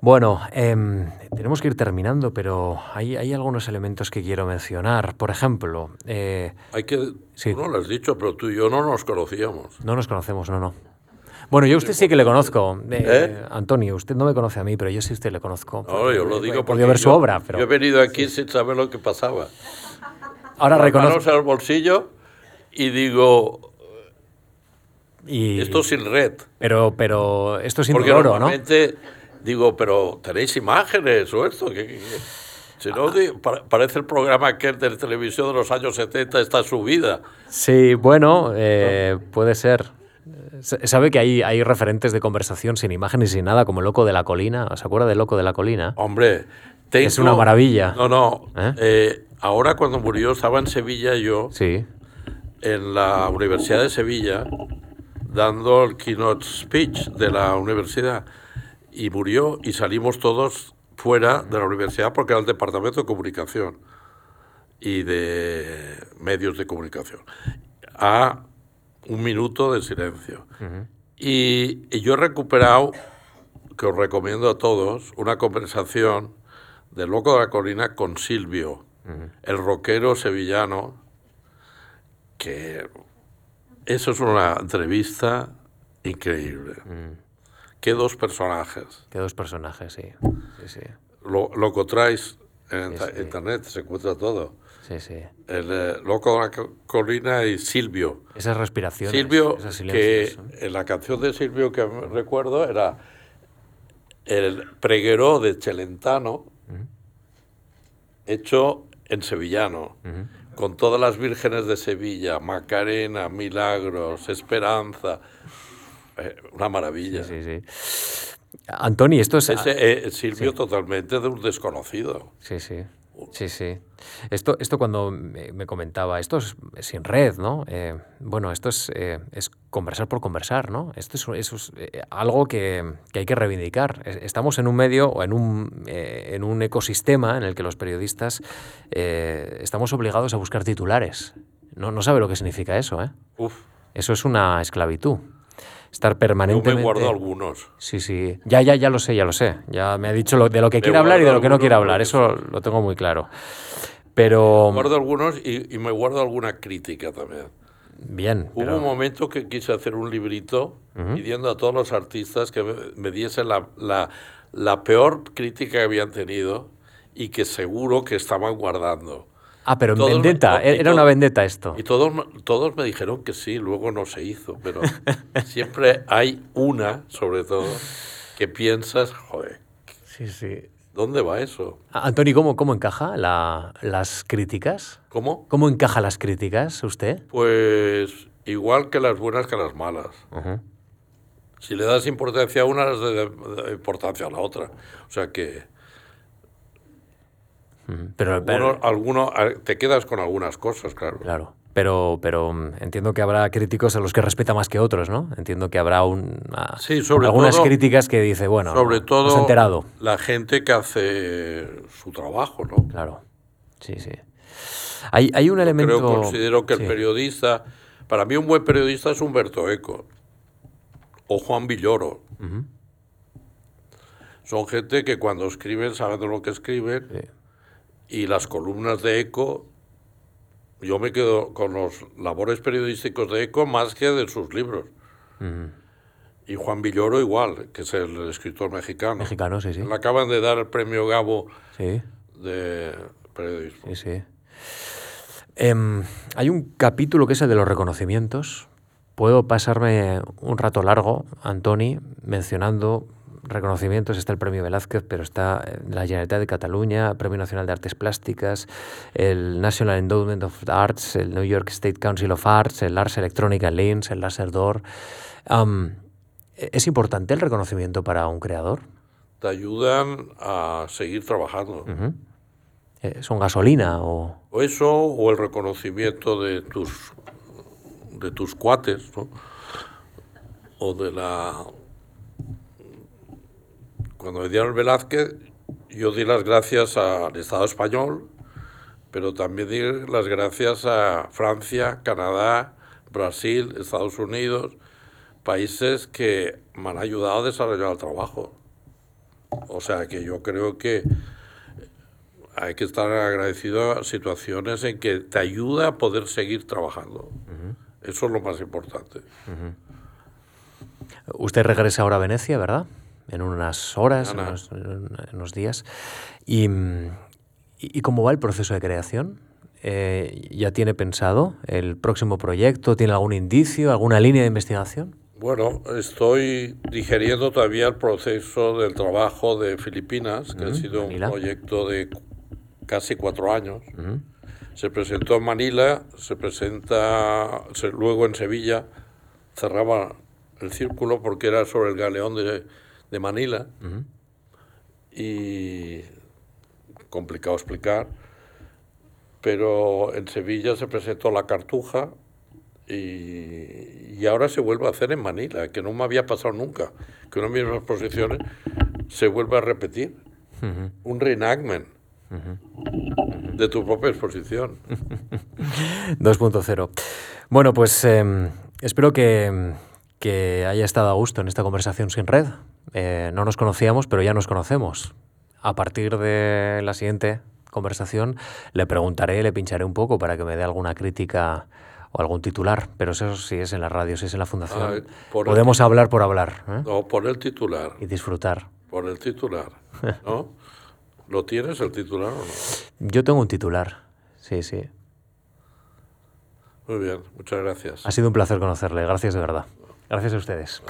Bueno, em, tenemos que ir terminando, pero hay, hay, algunos elementos que quiero mencionar. Por ejemplo... Eh, hay que... Sí. no lo has dicho, pero tú y yo no nos conocíamos. No nos conocemos, no, no. Bueno, yo a usted sí que le conozco. Eh, ¿Eh? Antonio, usted no me conoce a mí, pero yo sí usted le conozco. No, yo lo digo porque... ver su obra, pero... Yo he venido aquí sin saber lo que pasaba. Ahora reconozco. al bolsillo y digo. Y... Esto sin red. Pero, pero esto sin Porque oro, normalmente digo, pero tenéis imágenes o esto. Si no, parece el programa que es de televisión de los años 70 está subida. Sí, bueno, eh, puede ser. Sabe que hay, hay referentes de conversación sin imágenes y sin nada, como Loco de la Colina. ¿Se acuerda del Loco de la Colina? Hombre, es una maravilla. No, no. ¿Eh? Eh, ahora cuando murió estaba en Sevilla yo, sí. en la Universidad de Sevilla, dando el keynote speech de la universidad. Y murió y salimos todos fuera de la universidad porque era el departamento de comunicación y de medios de comunicación. A un minuto de silencio. y, y yo he recuperado, que os recomiendo a todos, una conversación del Loco de la Colina con Silvio, el rockero sevillano, que eso es una entrevista increíble. qué dos personajes. Qué dos personajes, sí. sí, sí. Lo, lo encontráis en internet, se encuentra todo. Sí, sí. El eh, Loco de la Colina y Silvio. Esas respiraciones. Silvio, que en la canción de Silvio que recuerdo era el preguero de Celentano, hecho en sevillano, con todas las vírgenes de Sevilla, Macarena, Milagros, Esperanza. Eh, una maravilla. Sí, sí, sí. Antoni, esto es... Ese, eh, Silvio totalmente de un desconocido. Sí, sí. Sí, sí. Esto, esto cuando me, comentaba, esto es, sin red, ¿no? Eh, bueno, esto es, eh, es, conversar por conversar, ¿no? Esto es, es eh, algo que, que, hay que reivindicar. Estamos en un medio o en un, en un ecosistema en el que los periodistas estamos obligados a buscar titulares. No, no sabe lo que significa eso, ¿eh? Uf. Eso es una esclavitud estar permanentemente. Yo me guardo algunos. Sí, sí. Ya, ya, ya lo sé, ya lo sé. Ya me ha dicho lo, de lo que quiere hablar y de lo que no quiere hablar. Eso lo tengo muy claro. Pero. Me guardo algunos y, me guardo alguna crítica también. Bien. Hubo un momento que quise hacer un librito pidiendo a todos los artistas que me, diesen la, la, la peor crítica que habían tenido y que seguro que estaban guardando. Ah, pero vendetta, era una vendetta esto. Y todos, todos me dijeron que sí, luego no se hizo, pero siempre hay una, sobre todo, que piensas, joder, sí, sí. ¿dónde va eso? Antoni, ¿cómo, cómo encaja las críticas? ¿Cómo? ¿Cómo encaja las críticas usted? Pues igual que las buenas que las malas. Si le das importancia a una, le das importancia a la otra. O sea que pero, alguno, te quedas con algunas cosas, claro. Claro. Pero, pero mm, entiendo que habrá críticos a los que respeta más que otros, ¿no? Entiendo que habrá un, sí, sobre algunas críticas que dice, bueno, sobre todo enterado. la gente que hace su trabajo, ¿no? Claro, sí, sí. Hay, hay un elemento... Creo, considero que el periodista, para mí un buen periodista es Humberto Eco o Juan Villoro. Son gente que cuando escriben saben de lo que escriben. Sí y las columnas de ECO, yo me quedo con los labores periodísticos de ECO más que de sus libros. Y Juan Villoro igual, que es el escritor mexicano. Mexicano, sí, sí. Le acaban de dar el premio Gabo de periodismo. Sí, sí. Em, hay un capítulo que es el de los reconocimientos. Puedo pasarme un rato largo, Antoni, mencionando reconocimientos está el Premio Velázquez, pero está la Generalitat de Cataluña, Premio Nacional de Artes Plásticas, el National Endowment of Arts, el New York State Council of Arts, el Ars Electronica Lens, el Laser Door. ¿Es importante el reconocimiento para un creador? Te ayudan a seguir trabajando. Eh, ¿Son gasolina o...? O eso, o el reconocimiento de tus, de tus cuates, ¿no? O de la cuando me dieron el Velázquez, yo di las gracias al Estado español, pero también di las gracias a Francia, Canadá, Brasil, Estados Unidos, países que me han ayudado a desarrollar el trabajo. O sea que yo creo que hay que estar agradecido a situaciones en que te ayuda a poder seguir trabajando. Eso es lo más importante. Usted regresa ahora a Venecia, ¿verdad? En unas horas, en unos, días. Y, y, cómo va el proceso de creación? Eh, ¿Ya tiene pensado el próximo proyecto? ¿Tiene algún indicio, alguna línea de investigación? Bueno, estoy digeriendo todavía el proceso del trabajo de Filipinas, que ha sido un proyecto de casi cuatro años. Se presentó en Manila, se presenta luego en Sevilla, cerraba el círculo porque era sobre el galeón de de Manila y complicado explicar, pero en Sevilla se presentó la cartuja y, ahora se vuelve a hacer en Manila, que no me había pasado nunca, que una misma exposiciones se vuelve a repetir, un reenactment. de tu propia exposición. 2.0. Bueno, pues em, espero que, que haya estado a gusto en esta conversación sin red. Eh, no nos conocíamos, pero ya nos conocemos. A partir de la siguiente conversación le preguntaré, le pincharé un poco para que me dé alguna crítica o algún titular, pero eso sí es en la radio, si es en la fundación. Por Podemos hablar por hablar ¿eh? No, por el titular. y disfrutar. Por el titular. ¿No? ¿Lo tienes el titular o no? Yo tengo un titular, sí, sí. Muy bien, muchas gracias. Ha sido un placer conocerle, gracias de verdad. Gracias a ustedes.